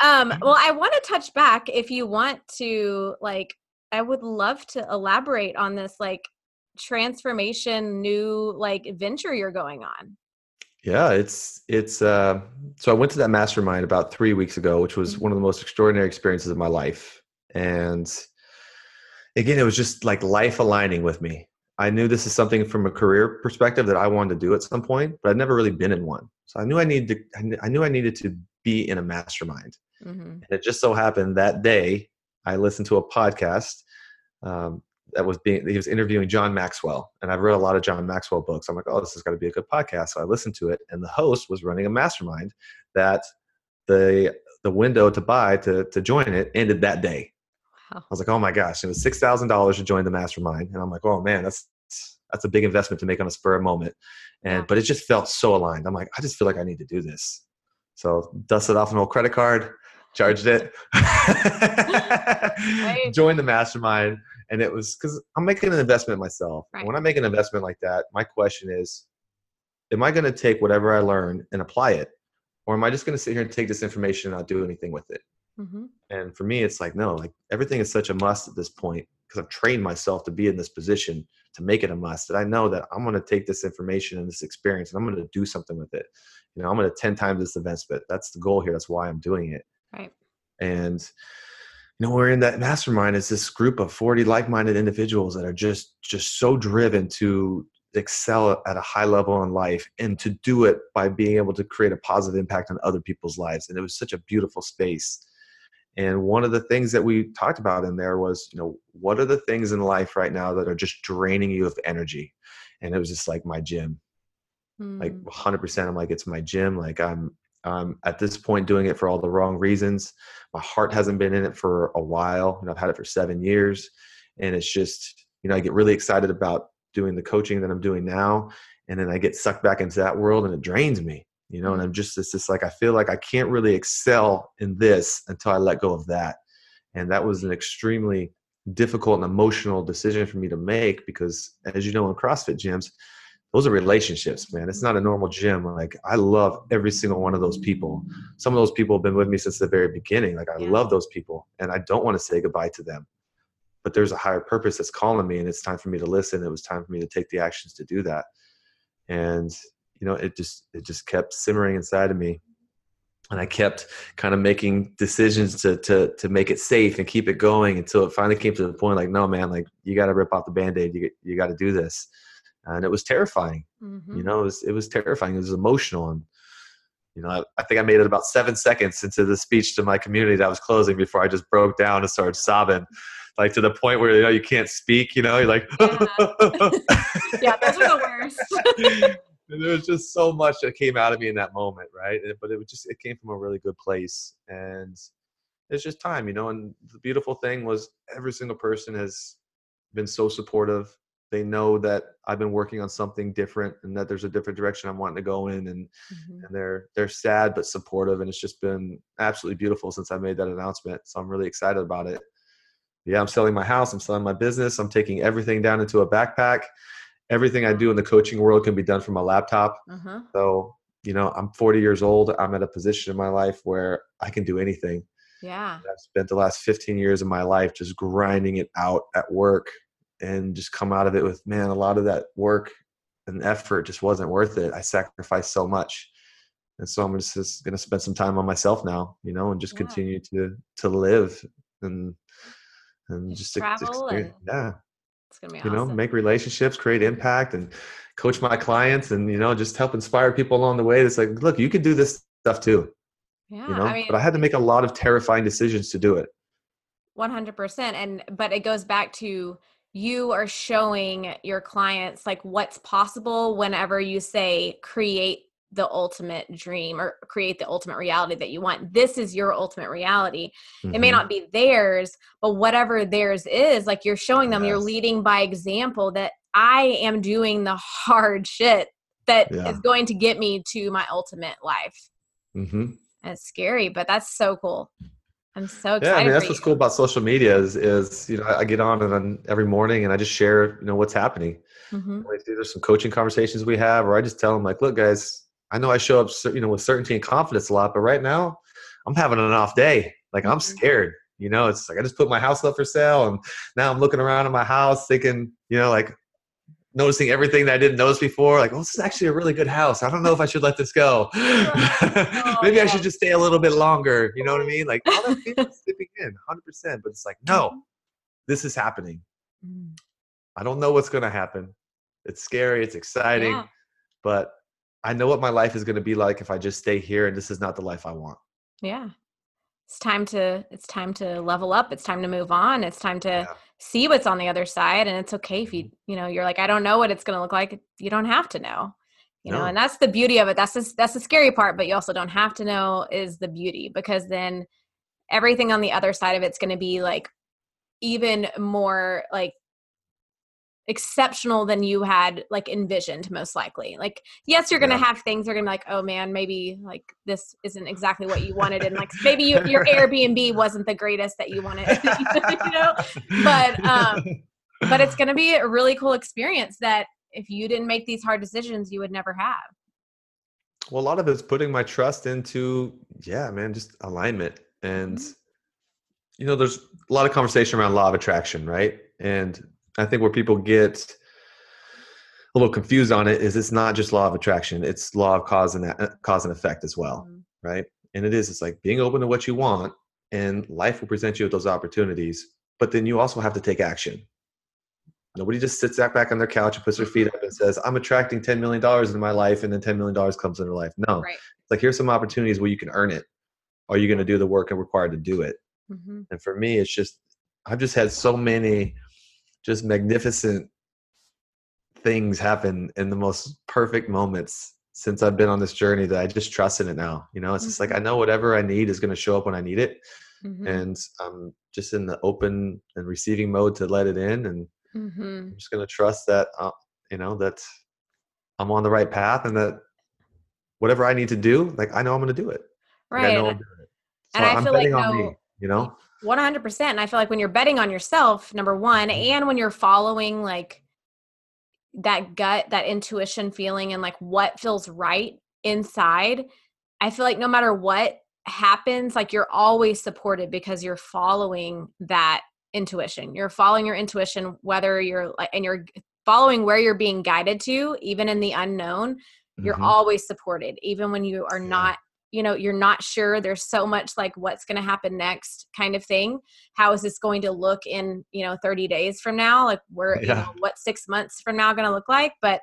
um, well, I want to touch back if you want to, like, I would love to elaborate on this, like, transformation, new, like, venture you're going on. Yeah, it's it's uh so I went to that mastermind about 3 weeks ago, which was mm-hmm. one of the most extraordinary experiences of my life. And again, it was just like life aligning with me. I knew this is something from a career perspective that I wanted to do at some point, but I'd never really been in one. So I knew I needed to I knew I needed to be in a mastermind. Mm-hmm. And it just so happened that day I listened to a podcast um, that was being he was interviewing John Maxwell, and I've read a lot of John Maxwell books. I'm like, oh, this is going to be a good podcast. So I listened to it, and the host was running a mastermind that the the window to buy to to join it ended that day. Wow. I was like, oh my gosh, it was six thousand dollars to join the mastermind, and I'm like, oh man, that's that's a big investment to make on a spur of moment. And but it just felt so aligned. I'm like, I just feel like I need to do this. So dusted off an old credit card, charged it, *laughs* *laughs* joined the mastermind, and it was because I'm making an investment myself. Right. When I make an investment like that, my question is, am I going to take whatever I learn and apply it, or am I just going to sit here and take this information and not do anything with it? Mm-hmm. And for me, it's like no, like everything is such a must at this point because I've trained myself to be in this position to make it a must. That I know that I'm going to take this information and this experience and I'm going to do something with it. You know, I'm going to ten times this investment. That's the goal here. That's why I'm doing it. Right. And you know, we're in that mastermind is this group of 40 like-minded individuals that are just just so driven to excel at a high level in life and to do it by being able to create a positive impact on other people's lives. And it was such a beautiful space and one of the things that we talked about in there was, you know, what are the things in life right now that are just draining you of energy? And it was just like my gym. Mm. Like 100% I'm like it's my gym. Like I'm um, at this point doing it for all the wrong reasons. My heart hasn't been in it for a while, and I've had it for 7 years, and it's just, you know, I get really excited about doing the coaching that I'm doing now, and then I get sucked back into that world and it drains me you know and i'm just it's just like i feel like i can't really excel in this until i let go of that and that was an extremely difficult and emotional decision for me to make because as you know in crossfit gyms those are relationships man. It's not a normal gym. Like i love every single one of those people. Some of those people have been with me since the very beginning. Like i yeah. love those people and i don't want to say goodbye to them. But there's a higher purpose that's calling me and it's time for me to listen. It was time for me to take the actions to do that. And you know it just it just kept simmering inside of me. And I kept kind of making decisions to to to make it safe and keep it going until it finally came to the point like no man like you got to rip off the band-aid. You you got to do this and it was terrifying mm-hmm. you know it was it was terrifying it was emotional and you know I, I, think I made it about seven seconds into the speech to my community that I was closing before I just broke down and started sobbing like to the point where you know you can't speak you know you're like yeah, *laughs* yeah those are the worst there was just so much that came out of me in that moment, right? But it was just it came from a really good place, and it's just time, you know. And the beautiful thing was every single person has been so supportive. They know that I've been working on something different, and that there's a different direction I'm wanting to go in, and mm-hmm. and they're they're sad but supportive, and it's just been absolutely beautiful since I made that announcement. So I'm really excited about it. Yeah, I'm selling my house. I'm selling my business. I'm taking everything down into a backpack everything I do in the coaching world can be done from a laptop. Uh-huh. So, you know, I'm 40 years old. I'm at a position in my life where I can do anything. Yeah. I've spent the last 15 years of my life just grinding it out at work and just come out of it with, man, a lot of that work and effort just wasn't worth it. I sacrificed so much. And so I'm just, going to spend some time on myself now, you know, and just yeah. continue to, to live and, and just, travel experience. and yeah it's gonna be you awesome. know, make relationships, create impact, and coach my clients, and you know, just help inspire people along the way. It's like, look, you can do this stuff too. Yeah, you know, I mean, but I had to make a lot of terrifying decisions to do it. One hundred percent, and but it goes back to you are showing your clients like what's possible whenever you say create the ultimate dream or create the ultimate reality that you want. This is your ultimate reality. Mm-hmm. It may mm-hmm. not be theirs, but whatever theirs is, like you're showing them, yes. you're leading by example that I am doing the hard shit that yeah. is going to get me to my ultimate life. Mm-hmm. It's scary, but that's so cool. I'm so excited. Yeah, I mean that's what's cool about social media is is you know I get on and on every morning and I just share you know what's happening. Mm-hmm. There's some coaching conversations we have, or I just tell them like, look, guys, I know I show up, you know, with certainty and confidence a lot, but right now I'm having an off day. Like I'm mm-hmm. scared. You know, it's like I just put my house up for sale, and now I'm looking around in my house, thinking, you know, like noticing everything that I didn't notice before. Like, oh, this is actually a really good house. I don't know if I should let this go. *laughs* oh, *laughs* Maybe yeah. I should just stay a little bit longer. You know what I mean? Like all that feelings *laughs* slipping in, hundred percent. But it's like, no, mm-hmm. this is happening. Mm. I don't know what's going to happen. It's scary. It's exciting, yeah. but I know what my life is going to be like if I just stay here and this is not the life I want. Yeah. It's time to it's time to level up it's time to move on it's time to yeah. see what's on the other side and it's okay if you mm-hmm. you know you're like i don't know what it's going to look like you don't have to know you no. know and that's the beauty of it that's the, that's the scary part but you also don't have to know is the beauty because then everything on the other side of it's going to be like even more like exceptional than you had like envisioned most likely. Like yes you're gonna yeah. have things that are gonna be like oh man maybe like this isn't exactly what you wanted and like maybe you, your airbnb wasn't the greatest that you wanted *laughs* you know? But um but it's gonna be a really cool experience that if you didn't make these hard decisions you would never have. Well a lot of it's putting my trust into yeah man just alignment. And mm-hmm. you know there's a lot of conversation around law of attraction right? And I think where people get a little confused on it is it's not just law of attraction; it's law of cause and uh, cause and effect as well, mm-hmm. right? And it is. It's like being open to what you want, and life will present you with those opportunities. But then you also have to take action. Nobody just sits back on their couch and puts their feet up and says, "I'm attracting ten million dollars in my life," and then ten million dollars comes into life. No, right. it's like here's some opportunities where you can earn it. Are you going to do the work and required to do it? Mm-hmm. And for me, it's just I've just had so many just magnificent things happen in the most perfect moments since I've been on this journey that I just trust in it now. You know, it's mm-hmm. just like I mm-hmm. know whatever I need is going to show up when I need it. Mm-hmm. And I'm just in the open and receiving mode to let it in. And mm-hmm. I'm just going to trust that, uh, you know, that I'm on the right path and that whatever I need to do, like I know I'm going to do it. Right. Like, I'm so and I am feel betting like on no, me, you know? 100% and i feel like when you're betting on yourself number one mm-hmm. and when you're following like that gut that intuition feeling and like what feels right inside i feel like no matter what happens like you're always supported because you're following that intuition you're following your intuition whether you're like and you're following where you're being guided to even in the unknown you're mm-hmm. always supported even when you are yeah. not you know you're not sure there's so much like what's going to happen next kind of thing how is this going to look in you know 30 days from now like where yeah. you know what six months from now going to look like but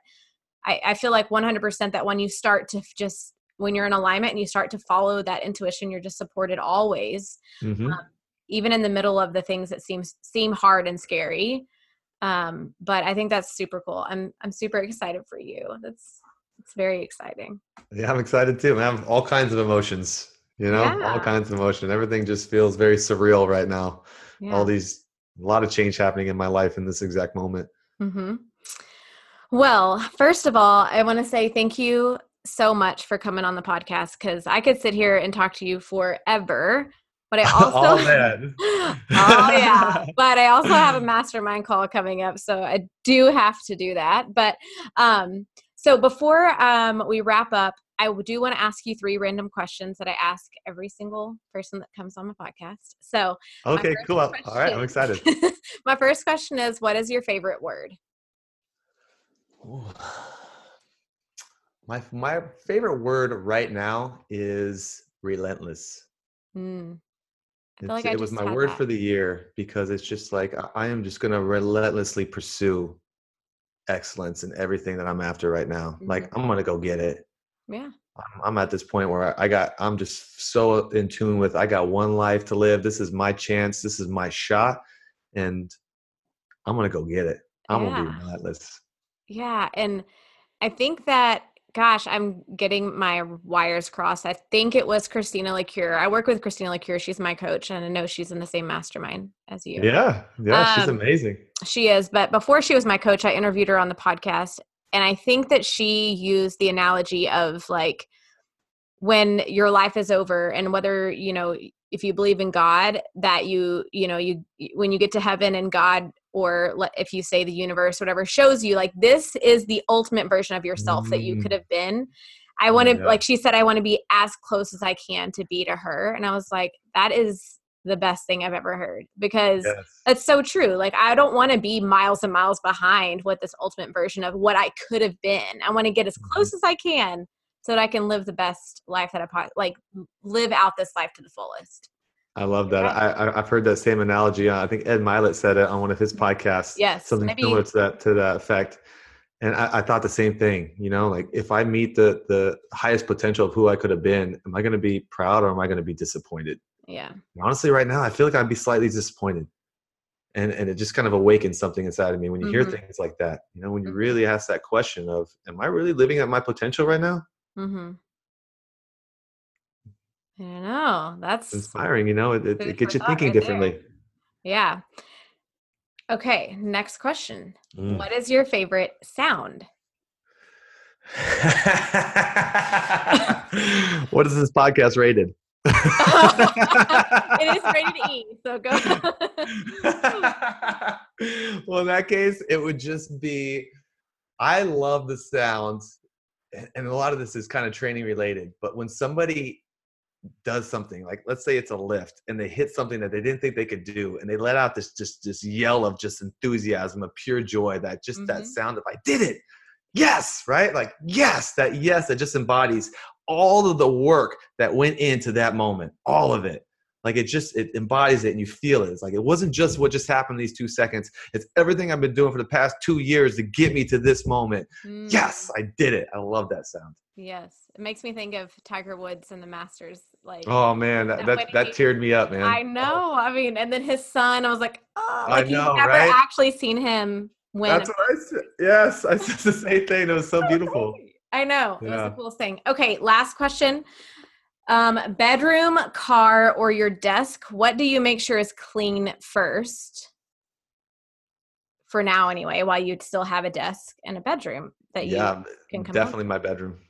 I, I feel like 100% that when you start to just when you're in alignment and you start to follow that intuition you're just supported always mm-hmm. um, even in the middle of the things that seems seem hard and scary um, but i think that's super cool i'm i'm super excited for you that's it's very exciting. Yeah, I'm excited too. I have all kinds of emotions, you know, yeah. all kinds of emotion. Everything just feels very surreal right now. Yeah. All these, a lot of change happening in my life in this exact moment. Mm-hmm. Well, first of all, I want to say thank you so much for coming on the podcast because I could sit here and talk to you forever. But I *laughs* also, oh, *laughs* oh yeah, *laughs* but I also have a mastermind call coming up, so I do have to do that. But um, so before um, we wrap up, I do want to ask you three random questions that I ask every single person that comes on the podcast. So okay, cool. Question, All right, I'm excited. *laughs* my first question is, what is your favorite word? Ooh. My my favorite word right now is relentless. Mm. Like it was my word that. for the year because it's just like I am just going to relentlessly pursue excellence in everything that I'm after right now. Mm-hmm. Like I'm gonna go get it. Yeah. I'm, I'm at this point where I got I'm just so in tune with I got one life to live. This is my chance. This is my shot, and I'm gonna go get it. I'm yeah. gonna be relentless. Yeah, and I think that gosh, I'm getting my wires crossed. I think it was Christina Lacure. I work with Christina Lacure. She's my coach, and I know she's in the same mastermind as you. Yeah, yeah, um, she's amazing. She is. But before she was my coach, I interviewed her on the podcast, and I think that she used the analogy of like when your life is over, and whether you know if you believe in God, that you you know you when you get to heaven and God or if you say the universe whatever shows you like this is the ultimate version of yourself mm. that you could mm. have been i want to yeah. like she said i want to be as close as i can to be to her and i was like that is the best thing i've ever heard because yes. it's so true like i don't want to be miles and miles behind what this ultimate version of what i could have been i want to get as mm-hmm. close as i can so that i can live the best life that i possibly like live out this life to the fullest I love that. I, I've heard that same analogy. Uh, I think Ed Mylett said it on one of his podcasts. Yes, something maybe. similar to that to that effect. And I, I, thought the same thing. You know, like if I meet the the highest potential of who I could have been, am I going to be proud or am I going to be disappointed? Yeah. Honestly, right now, I feel like I'd be slightly disappointed. And, and it just kind of awakens something inside of me when you Mhm. hear things like that. You know, when you Mhm. really ask that question of, "Am I really living at my potential right now?" Mm-hmm. I don't know. That's inspiring. You know, it, it, it gets you thinking right there. differently. yeah. Okay, next question. Mm. What is your favorite sound? *laughs* what is this podcast rated? *laughs* it is rated E, so go. *laughs* well, in that case, it would just be I love the sounds, and and a lot of this is kind of training related, but when somebody does something like let's say it's a lift and they hit something that they didn't think they could do and they let out this just this yell of just enthusiasm of pure joy that just that Mhm. sound of i did it! Yes! Right? Like yes! That yes! that just embodies all of the work that went into that moment all of it like it just it embodies it and you feel it it's like it wasn't just what just happened in these two seconds it's everything i've been doing for the past two years to get me to this moment Mm, yes i did it i love that sound Yes. It makes me think of Tiger Woods and the Masters. Like oh man that That that, he- teared me up man I know. I mean, and then his son, I was like, oh, I know, you've never right? actually seen him win. That's what I said. Yes, I said the same thing. It was so *laughs* beautiful. I know. It was the coolest thing. Okay, last question. Um, bedroom, car, or your desk, what do you make sure is clean first? For now, anyway, while you still have a desk and a bedroom that you Yeah, can come definitely my bedroom.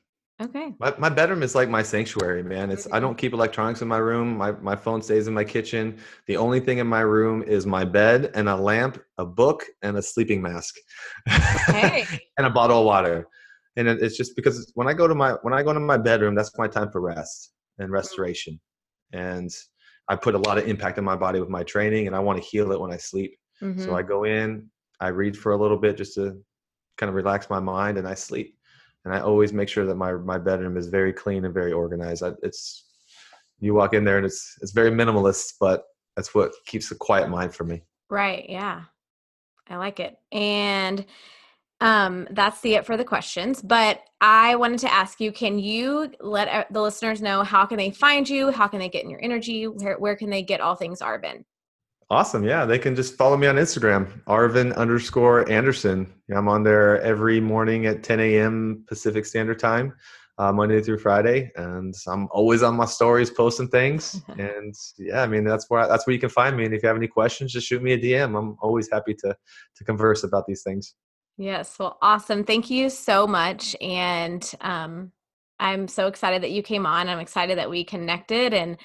Okay. My, my bedroom is like my sanctuary, man. It's I don't keep electronics in my room. My my phone stays in my kitchen. The only thing in my room is my bed and a lamp, a book, and a sleeping mask, Hey. *laughs* and a bottle of water. And it's just because when I go to my when I go to my bedroom, that's my time for rest and restoration. And I put a lot of impact on my body with my training, and I want to heal it when I sleep. So Mhm. I go in, I read for a little bit just to kind of relax my mind, and I sleep. And I always make sure that my my bedroom is very clean and very organized. I, it's you walk in there and it's it's very minimalist, but that's what keeps a quiet mind for me. Right. Yeah. I like it. And um that's the it for the questions. But I wanted to ask you, can you let uh, the listeners know how can they find you? How can they get in your energy? Where where can they get all things Arvin? Awesome. Yeah, they can just follow me on Instagram, Arvin underscore Anderson. Yeah, I'm on there every morning at 10 a.m. Pacific Standard Time, uh, Monday through Friday, and I'm always on my stories posting things. *laughs* and yeah, I mean that's where that's where you can find me. And if you have any questions, just shoot me a DM. I'm always happy to to converse about these things. Yes. Well, awesome. Thank you so much. And um I'm so excited that you came on. I'm excited that we connected and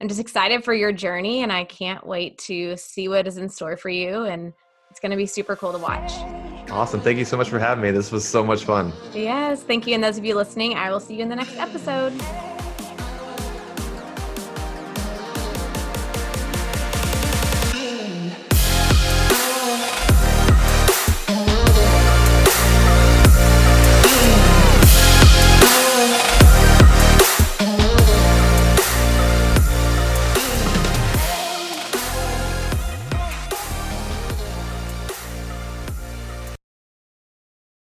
I'm just excited for your journey and I can't wait to see what is in store for you and it's going to be super cool to watch. Awesome. Thank you so much for having me. This was so much fun. Yes, thank you. And those of you listening, I will see you in the next episode.